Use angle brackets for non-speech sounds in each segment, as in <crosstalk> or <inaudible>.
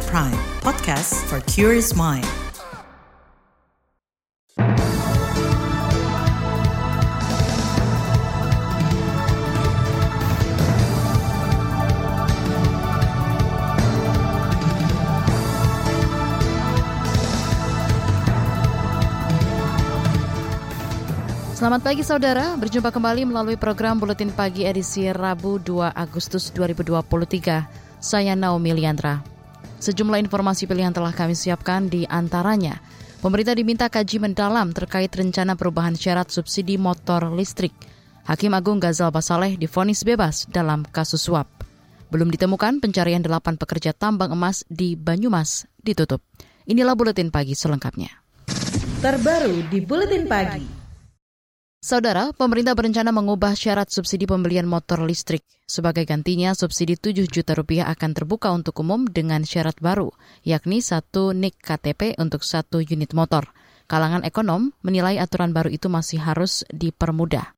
KBR Prime, podcast for curious mind. Selamat pagi saudara, berjumpa kembali melalui program Buletin Pagi edisi Rabu 2 Agustus 2023. Saya Naomi Liandra. Sejumlah informasi pilihan telah kami siapkan di antaranya. Pemerintah diminta kaji mendalam terkait rencana perubahan syarat subsidi motor listrik. Hakim Agung Gazal Basaleh difonis bebas dalam kasus suap. Belum ditemukan pencarian delapan pekerja tambang emas di Banyumas ditutup. Inilah Buletin Pagi selengkapnya. Terbaru di Buletin Pagi. Saudara, pemerintah berencana mengubah syarat subsidi pembelian motor listrik. Sebagai gantinya, subsidi 7 juta rupiah akan terbuka untuk umum dengan syarat baru, yakni satu NIK KTP untuk satu unit motor. Kalangan ekonom menilai aturan baru itu masih harus dipermudah.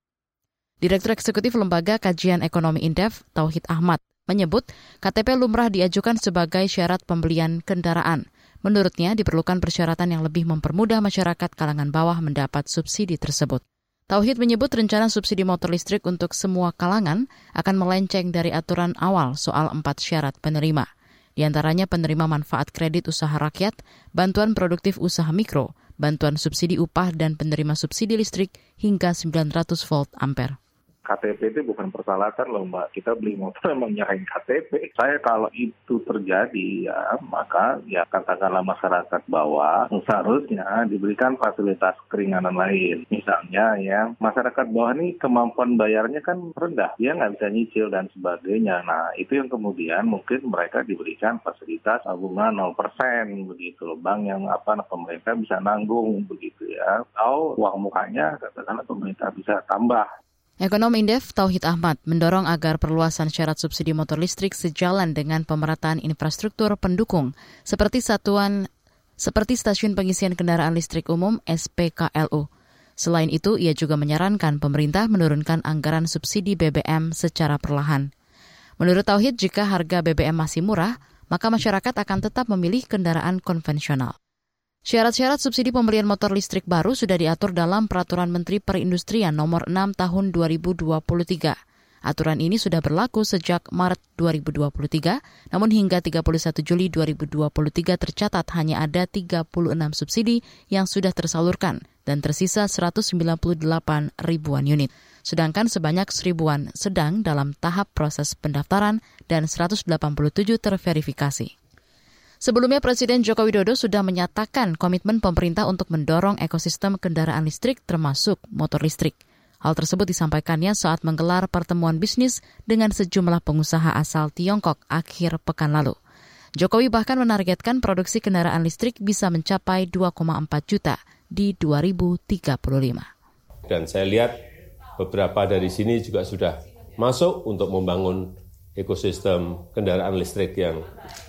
Direktur Eksekutif Lembaga Kajian Ekonomi Indef, Tauhid Ahmad, menyebut KTP lumrah diajukan sebagai syarat pembelian kendaraan. Menurutnya diperlukan persyaratan yang lebih mempermudah masyarakat kalangan bawah mendapat subsidi tersebut. Tauhid menyebut rencana subsidi motor listrik untuk semua kalangan akan melenceng dari aturan awal soal empat syarat penerima. Di antaranya penerima manfaat kredit usaha rakyat, bantuan produktif usaha mikro, bantuan subsidi upah, dan penerima subsidi listrik hingga 900 volt ampere. KTP itu bukan persyaratan loh mbak. Kita beli motor <laughs> emang nyerahin KTP. Saya kalau itu terjadi ya maka ya katakanlah masyarakat bawah seharusnya diberikan fasilitas keringanan lain. Misalnya ya masyarakat bawah ini kemampuan bayarnya kan rendah. Dia nggak bisa nyicil dan sebagainya. Nah itu yang kemudian mungkin mereka diberikan fasilitas bunga 0% begitu loh. Bank yang apa pemerintah bisa nanggung begitu ya. Atau uang mukanya katakanlah pemerintah bisa tambah Ekonom Indef Tauhid Ahmad mendorong agar perluasan syarat subsidi motor listrik sejalan dengan pemerataan infrastruktur pendukung seperti satuan seperti stasiun pengisian kendaraan listrik umum SPKLU. Selain itu, ia juga menyarankan pemerintah menurunkan anggaran subsidi BBM secara perlahan. Menurut Tauhid, jika harga BBM masih murah, maka masyarakat akan tetap memilih kendaraan konvensional. Syarat-syarat subsidi pembelian motor listrik baru sudah diatur dalam Peraturan Menteri Perindustrian Nomor 6 Tahun 2023. Aturan ini sudah berlaku sejak Maret 2023, namun hingga 31 Juli 2023 tercatat hanya ada 36 subsidi yang sudah tersalurkan dan tersisa 198 ribuan unit. Sedangkan sebanyak seribuan sedang dalam tahap proses pendaftaran dan 187 terverifikasi. Sebelumnya Presiden Joko Widodo sudah menyatakan komitmen pemerintah untuk mendorong ekosistem kendaraan listrik termasuk motor listrik. Hal tersebut disampaikannya saat menggelar pertemuan bisnis dengan sejumlah pengusaha asal Tiongkok akhir pekan lalu. Jokowi bahkan menargetkan produksi kendaraan listrik bisa mencapai 2,4 juta di 2035. Dan saya lihat beberapa dari sini juga sudah masuk untuk membangun ekosistem kendaraan listrik yang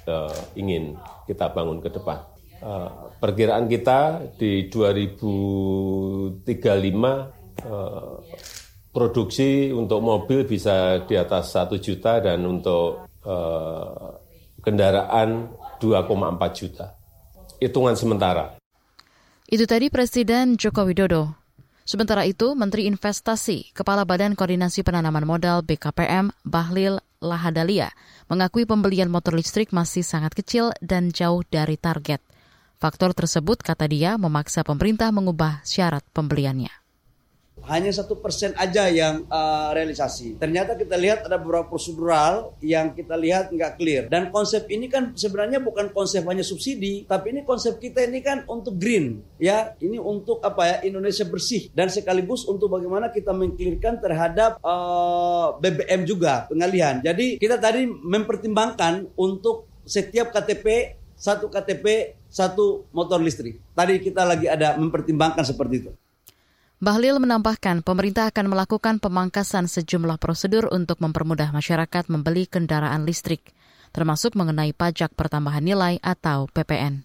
uh, ingin kita bangun ke depan. Uh, perkiraan kita di 2035 uh, produksi untuk mobil bisa di atas satu juta dan untuk uh, kendaraan 2,4 juta. Hitungan sementara. Itu tadi Presiden Joko Widodo. Sementara itu, Menteri Investasi, Kepala Badan Koordinasi Penanaman Modal BKPM, Bahlil Lahadalia, mengakui pembelian motor listrik masih sangat kecil dan jauh dari target. Faktor tersebut, kata dia, memaksa pemerintah mengubah syarat pembeliannya hanya satu persen aja yang uh, realisasi. Ternyata kita lihat ada beberapa prosedural yang kita lihat nggak clear. Dan konsep ini kan sebenarnya bukan konsep hanya subsidi, tapi ini konsep kita ini kan untuk green, ya. Ini untuk apa ya Indonesia bersih dan sekaligus untuk bagaimana kita mengklirkan terhadap uh, eh, BBM juga pengalihan. Jadi kita tadi mempertimbangkan untuk setiap KTP satu KTP satu motor listrik. Tadi kita lagi ada mempertimbangkan seperti itu. Bahlil menambahkan pemerintah akan melakukan pemangkasan sejumlah prosedur untuk mempermudah masyarakat membeli kendaraan listrik, termasuk mengenai pajak pertambahan nilai atau PPN.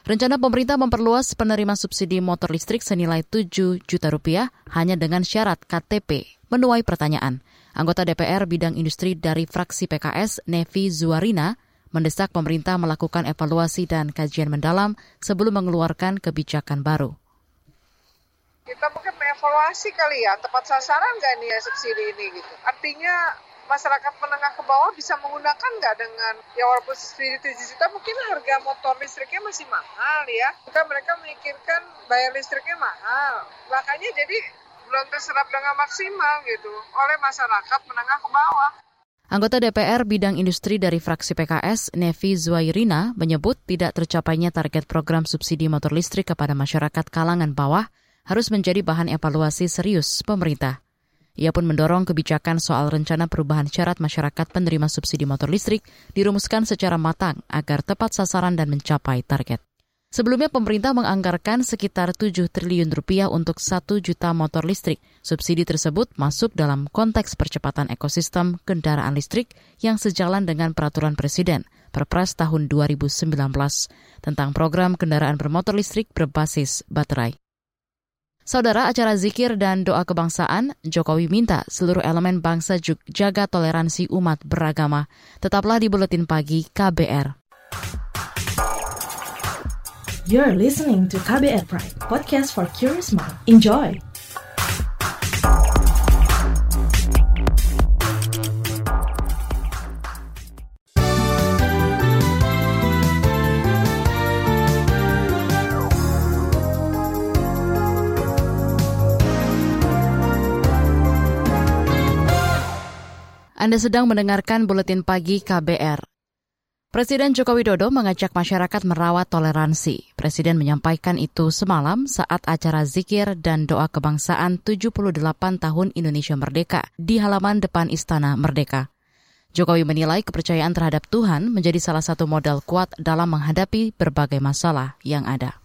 Rencana pemerintah memperluas penerima subsidi motor listrik senilai 7 juta rupiah hanya dengan syarat KTP menuai pertanyaan. Anggota DPR bidang industri dari fraksi PKS, Nevi Zuarina, mendesak pemerintah melakukan evaluasi dan kajian mendalam sebelum mengeluarkan kebijakan baru. Kita mungkin mengevaluasi kali ya, tepat sasaran nggak nih ya subsidi ini gitu. Artinya masyarakat menengah ke bawah bisa menggunakan nggak dengan ya walaupun subsidi 7 juta mungkin harga motor listriknya masih mahal ya. Kita mereka memikirkan bayar listriknya mahal. Makanya jadi belum terserap dengan maksimal gitu oleh masyarakat menengah ke bawah. Anggota DPR bidang industri dari fraksi PKS, Nevi Zuairina, menyebut tidak tercapainya target program subsidi motor listrik kepada masyarakat kalangan bawah harus menjadi bahan evaluasi serius pemerintah. Ia pun mendorong kebijakan soal rencana perubahan syarat masyarakat penerima subsidi motor listrik dirumuskan secara matang agar tepat sasaran dan mencapai target. Sebelumnya pemerintah menganggarkan sekitar 7 triliun rupiah untuk 1 juta motor listrik. Subsidi tersebut masuk dalam konteks percepatan ekosistem kendaraan listrik yang sejalan dengan peraturan Presiden Perpres tahun 2019 tentang program kendaraan bermotor listrik berbasis baterai. Saudara acara zikir dan doa kebangsaan, Jokowi minta seluruh elemen bangsa jaga toleransi umat beragama. Tetaplah di Buletin Pagi KBR. You're listening to KBR Pride, podcast for curious mind. Enjoy! Anda sedang mendengarkan buletin pagi KBR. Presiden Joko Widodo mengajak masyarakat merawat toleransi. Presiden menyampaikan itu semalam saat acara zikir dan doa kebangsaan 78 tahun Indonesia Merdeka di halaman depan Istana Merdeka. Jokowi menilai kepercayaan terhadap Tuhan menjadi salah satu modal kuat dalam menghadapi berbagai masalah yang ada.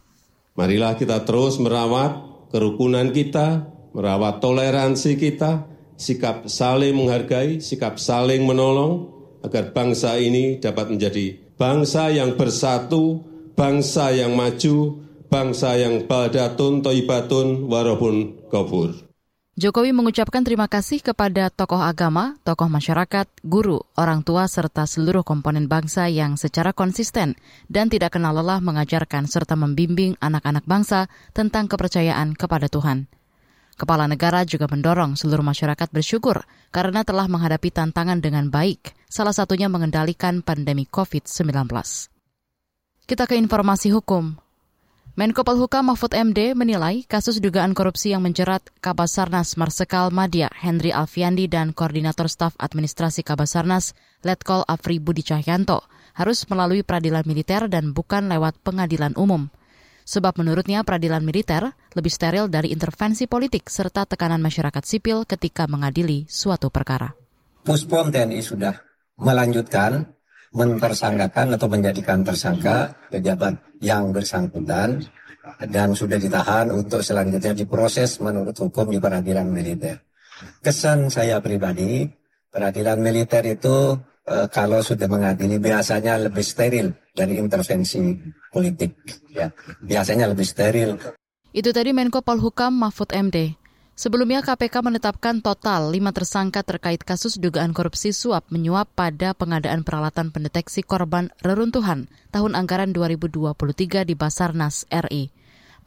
Marilah kita terus merawat kerukunan kita, merawat toleransi kita, sikap saling menghargai, sikap saling menolong, agar bangsa ini dapat menjadi bangsa yang bersatu, bangsa yang maju, bangsa yang baldatun toibatun warabun gofur. Jokowi mengucapkan terima kasih kepada tokoh agama, tokoh masyarakat, guru, orang tua, serta seluruh komponen bangsa yang secara konsisten dan tidak kenal lelah mengajarkan serta membimbing anak-anak bangsa tentang kepercayaan kepada Tuhan. Kepala negara juga mendorong seluruh masyarakat bersyukur karena telah menghadapi tantangan dengan baik, salah satunya mengendalikan pandemi COVID-19. Kita ke informasi hukum. Menko Polhukam Mahfud MD menilai kasus dugaan korupsi yang menjerat Kabasarnas Marsekal Madia Henry Alfiandi dan Koordinator Staf Administrasi Kabasarnas Letkol Afri Budi Cahyanto harus melalui peradilan militer dan bukan lewat pengadilan umum sebab menurutnya peradilan militer lebih steril dari intervensi politik serta tekanan masyarakat sipil ketika mengadili suatu perkara. Puspom TNI sudah melanjutkan mentersangkakan atau menjadikan tersangka pejabat yang bersangkutan dan sudah ditahan untuk selanjutnya diproses menurut hukum di peradilan militer. Kesan saya pribadi, peradilan militer itu e, kalau sudah mengadili biasanya lebih steril dari intervensi politik. Ya, biasanya lebih steril. Itu tadi Menko Polhukam Mahfud MD. Sebelumnya KPK menetapkan total lima tersangka terkait kasus dugaan korupsi suap menyuap pada pengadaan peralatan pendeteksi korban reruntuhan tahun anggaran 2023 di Basarnas RI.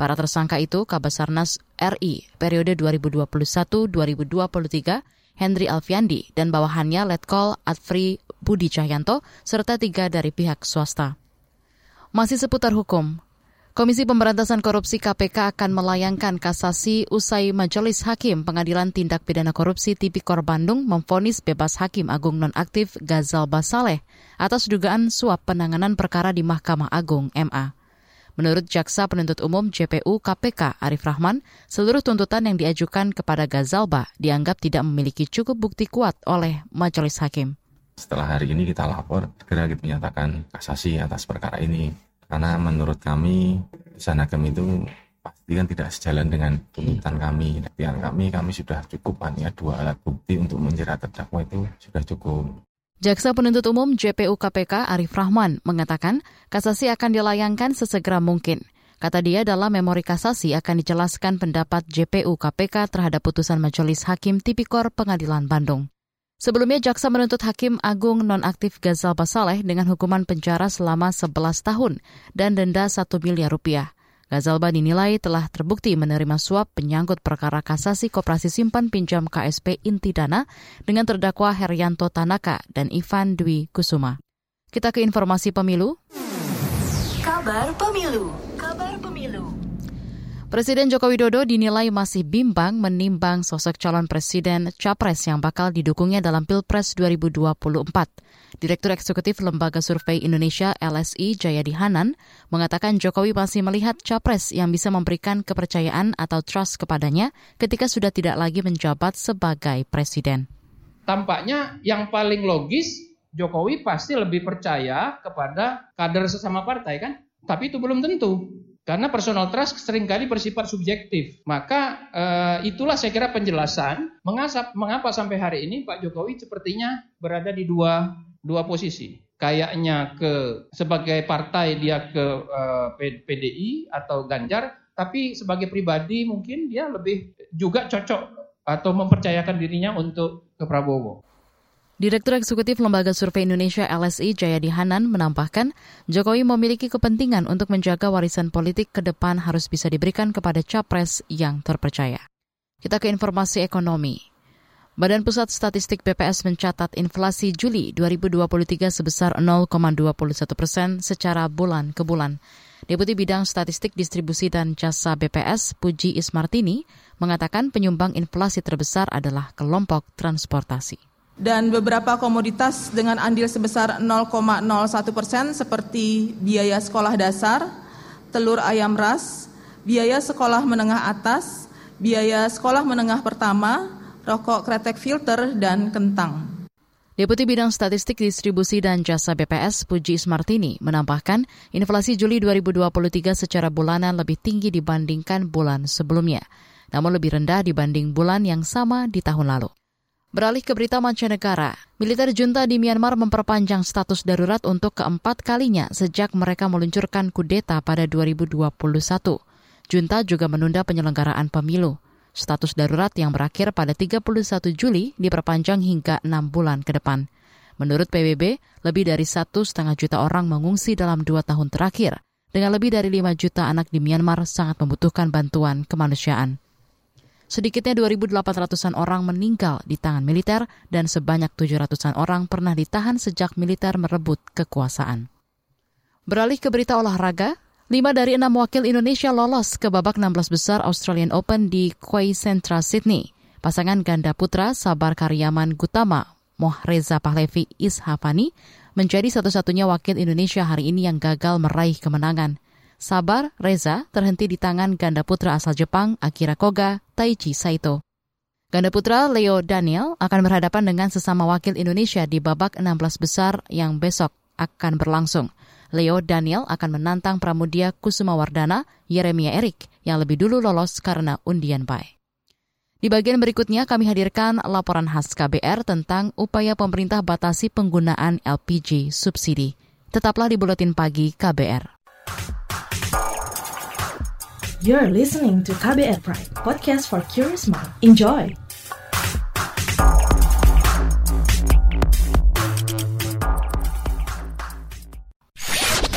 Para tersangka itu Kabasarnas RI periode 2021-2023 Henry Alfiandi dan bawahannya Letkol Adfri Budi Cahyanto serta tiga dari pihak swasta. Masih seputar hukum, Komisi Pemberantasan Korupsi KPK akan melayangkan kasasi usai Majelis Hakim Pengadilan Tindak Pidana Korupsi Tipikor Bandung memfonis bebas Hakim Agung nonaktif Gazal Basaleh atas dugaan suap penanganan perkara di Mahkamah Agung MA. Menurut Jaksa Penuntut Umum JPU KPK Arif Rahman, seluruh tuntutan yang diajukan kepada Gazalba dianggap tidak memiliki cukup bukti kuat oleh Majelis Hakim. Setelah hari ini kita lapor, segera kita menyatakan kasasi atas perkara ini. Karena menurut kami, putusan hakim itu pasti kan tidak sejalan dengan tuntutan kami. Dan kami, kami sudah cukup hanya dua alat bukti untuk menjerat terdakwa itu sudah cukup. Jaksa Penuntut Umum JPU KPK Arif Rahman mengatakan kasasi akan dilayangkan sesegera mungkin. Kata dia dalam memori kasasi akan dijelaskan pendapat JPU KPK terhadap putusan Majelis Hakim Tipikor Pengadilan Bandung. Sebelumnya, jaksa menuntut Hakim Agung nonaktif Gazal Basaleh dengan hukuman penjara selama 11 tahun dan denda 1 miliar rupiah. Gazalba dinilai telah terbukti menerima suap penyangkut perkara kasasi Koperasi Simpan Pinjam KSP Intidana dengan terdakwa Herianto Tanaka dan Ivan Dwi Kusuma. Kita ke informasi Pemilu. Kabar Pemilu. Presiden Joko Widodo dinilai masih bimbang menimbang sosok calon presiden Capres yang bakal didukungnya dalam Pilpres 2024. Direktur Eksekutif Lembaga Survei Indonesia LSI Jayadi Hanan mengatakan Jokowi masih melihat Capres yang bisa memberikan kepercayaan atau trust kepadanya ketika sudah tidak lagi menjabat sebagai presiden. Tampaknya yang paling logis Jokowi pasti lebih percaya kepada kader sesama partai kan? Tapi itu belum tentu. Karena personal trust sering kali bersifat subjektif. Maka eh, itulah saya kira penjelasan mengasap, mengapa sampai hari ini Pak Jokowi sepertinya berada di dua, dua posisi. Kayaknya ke sebagai partai dia ke eh, PDI atau Ganjar, tapi sebagai pribadi mungkin dia lebih juga cocok atau mempercayakan dirinya untuk ke Prabowo. Direktur Eksekutif Lembaga Survei Indonesia LSI Jayadi Hanan menambahkan, Jokowi memiliki kepentingan untuk menjaga warisan politik ke depan harus bisa diberikan kepada capres yang terpercaya. Kita ke informasi ekonomi. Badan Pusat Statistik BPS mencatat inflasi Juli 2023 sebesar 0,21 persen secara bulan ke bulan. Deputi Bidang Statistik Distribusi dan Jasa BPS, Puji Ismartini, mengatakan penyumbang inflasi terbesar adalah kelompok transportasi dan beberapa komoditas dengan andil sebesar 0,01 persen seperti biaya sekolah dasar, telur ayam ras, biaya sekolah menengah atas, biaya sekolah menengah pertama, rokok kretek filter, dan kentang. Deputi Bidang Statistik Distribusi dan Jasa BPS Puji Smartini menambahkan inflasi Juli 2023 secara bulanan lebih tinggi dibandingkan bulan sebelumnya, namun lebih rendah dibanding bulan yang sama di tahun lalu. Beralih ke berita mancanegara, militer junta di Myanmar memperpanjang status darurat untuk keempat kalinya sejak mereka meluncurkan kudeta pada 2021. Junta juga menunda penyelenggaraan pemilu. Status darurat yang berakhir pada 31 Juli diperpanjang hingga enam bulan ke depan. Menurut PBB, lebih dari satu setengah juta orang mengungsi dalam dua tahun terakhir. Dengan lebih dari 5 juta anak di Myanmar sangat membutuhkan bantuan kemanusiaan. Sedikitnya 2.800-an orang meninggal di tangan militer dan sebanyak 700-an orang pernah ditahan sejak militer merebut kekuasaan. Beralih ke berita olahraga, lima dari enam wakil Indonesia lolos ke babak 16 besar Australian Open di Quay Central Sydney. Pasangan ganda putra Sabar Karyaman Gutama, Moh Reza Pahlevi Ishafani, menjadi satu-satunya wakil Indonesia hari ini yang gagal meraih kemenangan. Sabar Reza terhenti di tangan ganda putra asal Jepang Akira Koga Taichi Saito. Ganda putra Leo Daniel akan berhadapan dengan sesama wakil Indonesia di babak 16 besar yang besok akan berlangsung. Leo Daniel akan menantang Pramudia Kusuma Wardana, Yeremia Erik, yang lebih dulu lolos karena undian baik. Di bagian berikutnya kami hadirkan laporan khas KBR tentang upaya pemerintah batasi penggunaan LPG subsidi. Tetaplah di Buletin Pagi KBR. You're listening to KBR Pride, podcast for curious mind. Enjoy!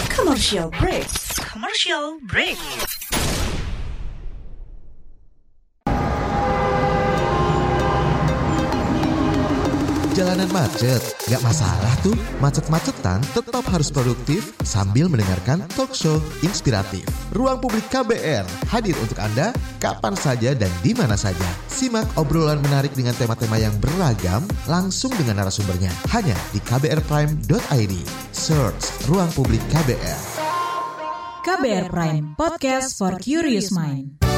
Commercial break. Commercial break. Macet, gak masalah tuh. Macet-macetan tetap harus produktif sambil mendengarkan talk show inspiratif. Ruang Publik KBR hadir untuk Anda kapan saja dan di mana saja. Simak obrolan menarik dengan tema-tema yang beragam langsung dengan narasumbernya. Hanya di kbrprime.id. Search Ruang Publik KBR. KBR Prime, podcast for curious mind.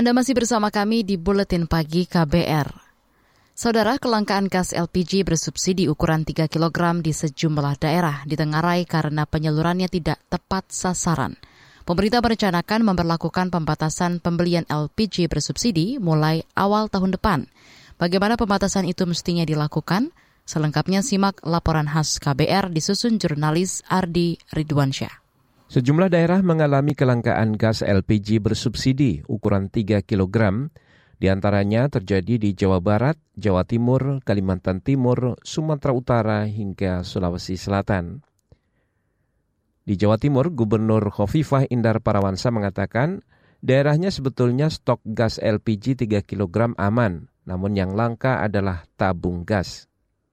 Anda masih bersama kami di Buletin Pagi KBR. Saudara, kelangkaan gas LPG bersubsidi ukuran 3 kg di sejumlah daerah ditengarai karena penyalurannya tidak tepat sasaran. Pemerintah merencanakan memperlakukan pembatasan pembelian LPG bersubsidi mulai awal tahun depan. Bagaimana pembatasan itu mestinya dilakukan? Selengkapnya simak laporan khas KBR disusun jurnalis Ardi Ridwansyah. Sejumlah daerah mengalami kelangkaan gas LPG bersubsidi ukuran 3 kg, di antaranya terjadi di Jawa Barat, Jawa Timur, Kalimantan Timur, Sumatera Utara hingga Sulawesi Selatan. Di Jawa Timur, Gubernur Khofifah Indar Parawansa mengatakan daerahnya sebetulnya stok gas LPG 3 kg aman, namun yang langka adalah tabung gas.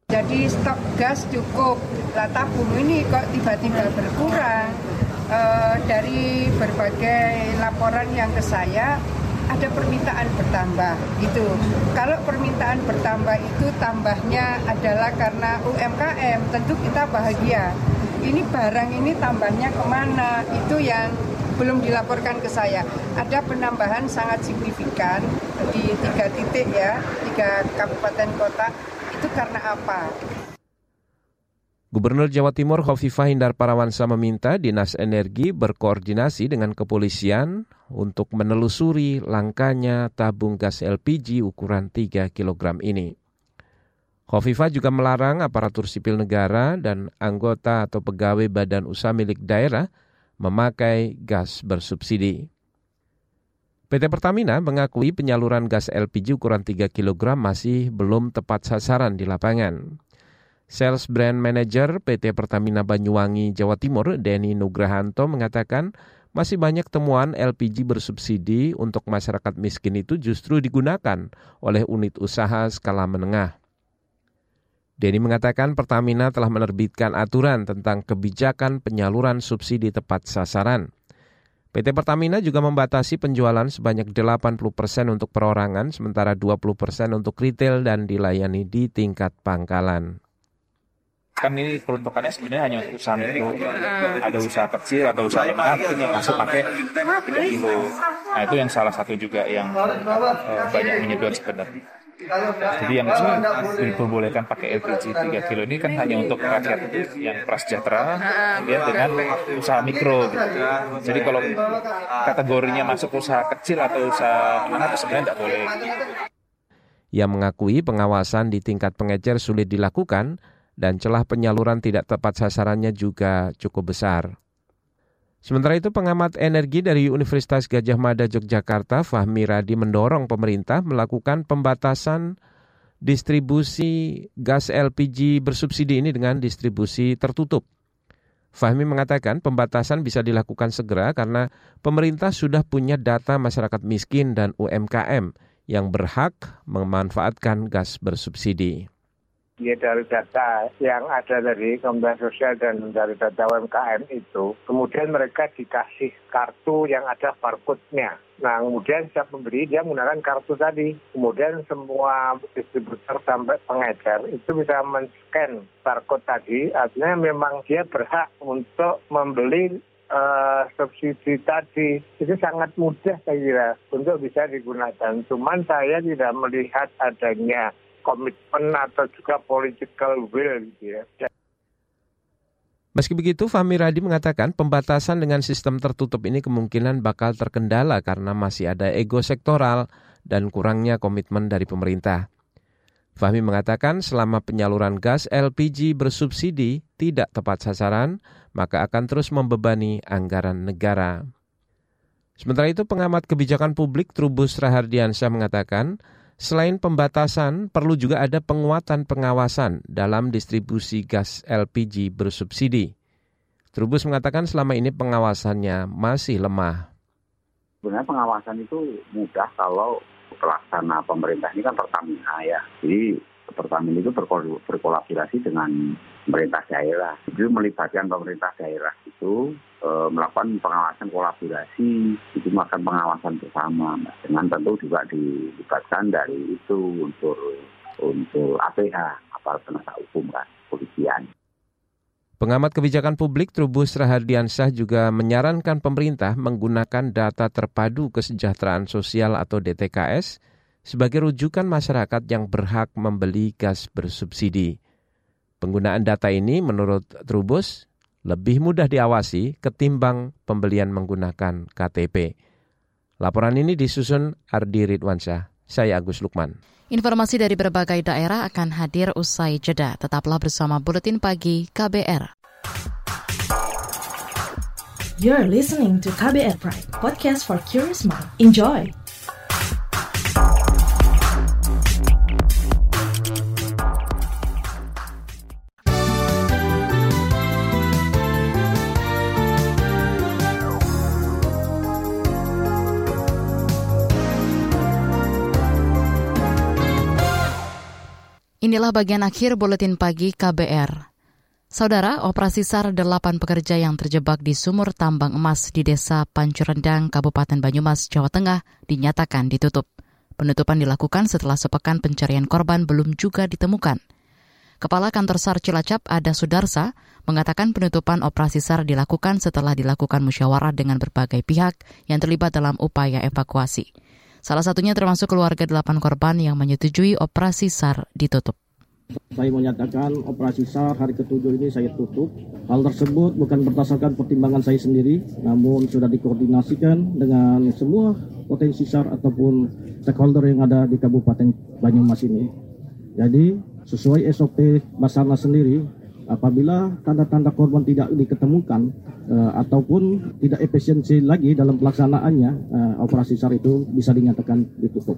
Jadi stok gas cukup, lah tabung ini kok tiba-tiba berkurang uh, dari berbagai laporan yang ke saya ada permintaan bertambah gitu. Kalau permintaan bertambah itu tambahnya adalah karena UMKM, tentu kita bahagia. Ini barang ini tambahnya ke mana? Itu yang belum dilaporkan ke saya. Ada penambahan sangat signifikan di tiga titik ya, tiga kabupaten kota. Itu karena apa? Gubernur Jawa Timur Khofifah Indar Parawansa meminta Dinas Energi berkoordinasi dengan kepolisian untuk menelusuri langkanya tabung gas LPG ukuran 3 kg ini. Khofifah juga melarang aparatur sipil negara dan anggota atau pegawai badan usaha milik daerah memakai gas bersubsidi. PT Pertamina mengakui penyaluran gas LPG ukuran 3 kg masih belum tepat sasaran di lapangan. Sales Brand Manager PT Pertamina Banyuwangi, Jawa Timur, Denny Nugrahanto mengatakan masih banyak temuan LPG bersubsidi untuk masyarakat miskin itu justru digunakan oleh unit usaha skala menengah. Denny mengatakan Pertamina telah menerbitkan aturan tentang kebijakan penyaluran subsidi tepat sasaran. PT Pertamina juga membatasi penjualan sebanyak 80% persen untuk perorangan, sementara 20% persen untuk retail dan dilayani di tingkat pangkalan kan ini peruntukannya sebenarnya hanya untuk usaha mikro ada usaha kecil atau usaha menengah mungkin yang masuk pakai kilo nah itu yang salah satu juga yang uh, banyak menyedot sebenarnya jadi yang diperbolehkan pakai LPG 3 kilo ini kan hanya untuk rakyat yang prasejahtera ya dengan usaha mikro gitu. Jadi kalau kategorinya masuk usaha kecil atau usaha menengah itu sebenarnya tidak boleh. Ia mengakui pengawasan di tingkat pengecer sulit dilakukan dan celah penyaluran tidak tepat sasarannya juga cukup besar. Sementara itu pengamat energi dari Universitas Gajah Mada Yogyakarta Fahmi Radi mendorong pemerintah melakukan pembatasan distribusi gas LPG bersubsidi ini dengan distribusi tertutup. Fahmi mengatakan pembatasan bisa dilakukan segera karena pemerintah sudah punya data masyarakat miskin dan UMKM yang berhak memanfaatkan gas bersubsidi ya dari data yang ada dari Kementerian Sosial dan dari data UMKM itu, kemudian mereka dikasih kartu yang ada barcode-nya. Nah, kemudian siap pemberi dia menggunakan kartu tadi. Kemudian semua distributor sampai pengecer itu bisa men-scan barcode tadi. Artinya memang dia berhak untuk membeli uh, subsidi tadi. Itu sangat mudah saya kira untuk bisa digunakan. Cuman saya tidak melihat adanya komitmen atau juga political will gitu ya. Meski begitu, Fahmi Radi mengatakan pembatasan dengan sistem tertutup ini kemungkinan bakal terkendala karena masih ada ego sektoral dan kurangnya komitmen dari pemerintah. Fahmi mengatakan selama penyaluran gas LPG bersubsidi tidak tepat sasaran, maka akan terus membebani anggaran negara. Sementara itu, pengamat kebijakan publik Trubus Rahardiansyah mengatakan, Selain pembatasan, perlu juga ada penguatan pengawasan dalam distribusi gas LPG bersubsidi. Trubus mengatakan selama ini pengawasannya masih lemah. Sebenarnya pengawasan itu mudah kalau pelaksana pemerintah ini kan Pertamina ya. Jadi Pertamina itu berkolaborasi dengan pemerintah daerah. Jadi melibatkan pemerintah daerah itu e, melakukan pengawasan kolaborasi, itu melakukan pengawasan bersama, dengan tentu juga dilibatkan dari itu untuk untuk APH, aparat penasihat hukum kan, polisian. Pengamat kebijakan publik Trubus Rahardiansyah juga menyarankan pemerintah menggunakan data terpadu kesejahteraan sosial atau DTKS sebagai rujukan masyarakat yang berhak membeli gas bersubsidi. Penggunaan data ini menurut Trubus lebih mudah diawasi ketimbang pembelian menggunakan KTP. Laporan ini disusun Ardi Ridwansyah, Saya Agus Lukman. Informasi dari berbagai daerah akan hadir usai jeda. Tetaplah bersama Buletin Pagi KBR. You're listening to KBR Pride, podcast for curious mind. Enjoy! Inilah bagian akhir buletin pagi KBR. Saudara, operasi SAR 8 pekerja yang terjebak di sumur tambang emas di Desa Pancurendang, Kabupaten Banyumas, Jawa Tengah dinyatakan ditutup. Penutupan dilakukan setelah sepekan pencarian korban belum juga ditemukan. Kepala Kantor SAR Cilacap, Ada Sudarsa, mengatakan penutupan operasi SAR dilakukan setelah dilakukan musyawarah dengan berbagai pihak yang terlibat dalam upaya evakuasi. Salah satunya termasuk keluarga delapan korban yang menyetujui operasi SAR ditutup. Saya menyatakan operasi SAR hari ketujuh ini saya tutup. Hal tersebut bukan berdasarkan pertimbangan saya sendiri, namun sudah dikoordinasikan dengan semua potensi SAR ataupun stakeholder yang ada di Kabupaten Banyumas ini. Jadi sesuai SOP Basarnas sendiri, apabila tanda-tanda korban tidak diketemukan uh, ataupun tidak efisiensi lagi dalam pelaksanaannya, uh, operasi SAR itu bisa dinyatakan ditutup.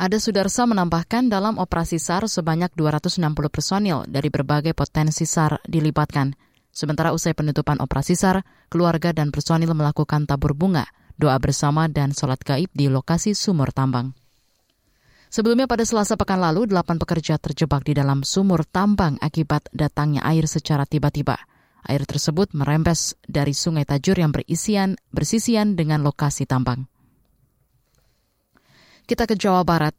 Ada Sudarsa menambahkan dalam operasi SAR sebanyak 260 personil dari berbagai potensi SAR dilibatkan. Sementara usai penutupan operasi SAR, keluarga dan personil melakukan tabur bunga, doa bersama dan sholat gaib di lokasi sumur tambang. Sebelumnya pada selasa pekan lalu, delapan pekerja terjebak di dalam sumur tambang akibat datangnya air secara tiba-tiba. Air tersebut merembes dari sungai Tajur yang berisian, bersisian dengan lokasi tambang. Kita ke Jawa Barat.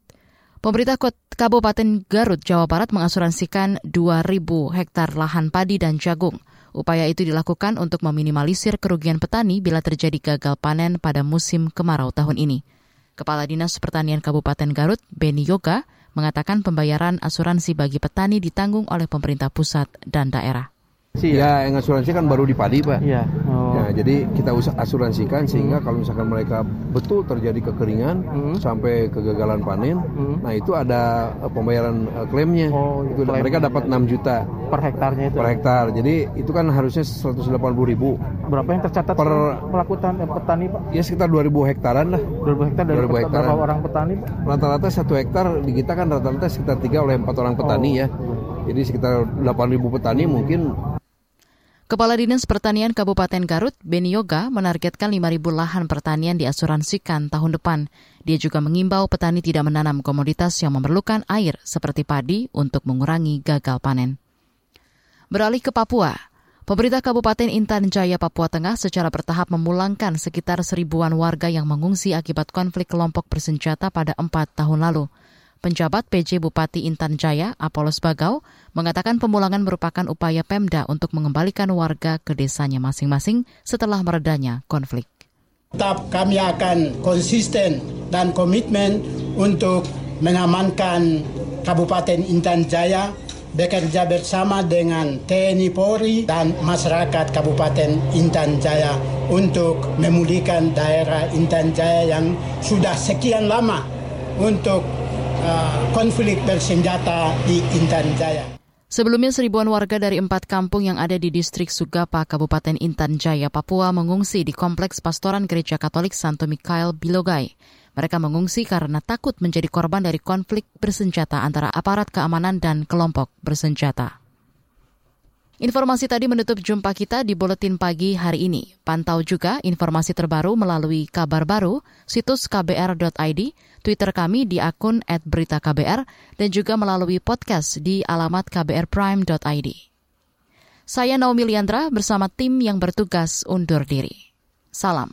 Pemerintah Kabupaten Garut, Jawa Barat mengasuransikan 2.000 hektar lahan padi dan jagung. Upaya itu dilakukan untuk meminimalisir kerugian petani bila terjadi gagal panen pada musim kemarau tahun ini. Kepala Dinas Pertanian Kabupaten Garut, Beni Yoga, mengatakan pembayaran asuransi bagi petani ditanggung oleh pemerintah pusat dan daerah. Ya, yang asuransi kan baru di padi, Pak. Iya. Oh. Ya, jadi kita usah asuransikan sehingga hmm. kalau misalkan mereka betul terjadi kekeringan hmm. sampai kegagalan panen, hmm. nah itu ada eh, pembayaran uh, klaimnya. Oh, itu klaim. mereka dapat 6 juta per hektarnya itu. Per hektar. Jadi itu kan harusnya 180 ribu. Berapa yang tercatat per melakukan eh, petani, Pak? Ya sekitar 2000 hektaran lah. 2000 hektar dari 2000 hektaran. berapa orang petani, Pak? Rata-rata satu hektar di kita kan rata-rata sekitar 3 oleh 4 orang petani oh. ya. Jadi sekitar 8.000 petani mungkin Kepala Dinas Pertanian Kabupaten Garut, Beni Yoga, menargetkan 5.000 lahan pertanian diasuransikan tahun depan. Dia juga mengimbau petani tidak menanam komoditas yang memerlukan air seperti padi untuk mengurangi gagal panen. Beralih ke Papua, pemerintah Kabupaten Intan Jaya, Papua Tengah secara bertahap memulangkan sekitar seribuan warga yang mengungsi akibat konflik kelompok bersenjata pada empat tahun lalu. Penjabat PJ Bupati Intan Jaya, Apolos Bagau, mengatakan pemulangan merupakan upaya Pemda untuk mengembalikan warga ke desanya masing-masing setelah meredanya konflik. Tetap kami akan konsisten dan komitmen untuk mengamankan Kabupaten Intan Jaya bekerja bersama dengan TNI Polri dan masyarakat Kabupaten Intan Jaya untuk memulihkan daerah Intan Jaya yang sudah sekian lama untuk konflik bersenjata di Intan Jaya. Sebelumnya seribuan warga dari empat kampung yang ada di distrik Sugapa, Kabupaten Intan Jaya, Papua mengungsi di Kompleks Pastoran Gereja Katolik Santo Mikael Bilogai. Mereka mengungsi karena takut menjadi korban dari konflik bersenjata antara aparat keamanan dan kelompok bersenjata. Informasi tadi menutup jumpa kita di Buletin Pagi hari ini. Pantau juga informasi terbaru melalui kabar baru, situs kbr.id, Twitter kami di akun @beritaKBR, dan juga melalui podcast di alamat kbrprime.id. Saya Naomi Liandra bersama tim yang bertugas undur diri. Salam.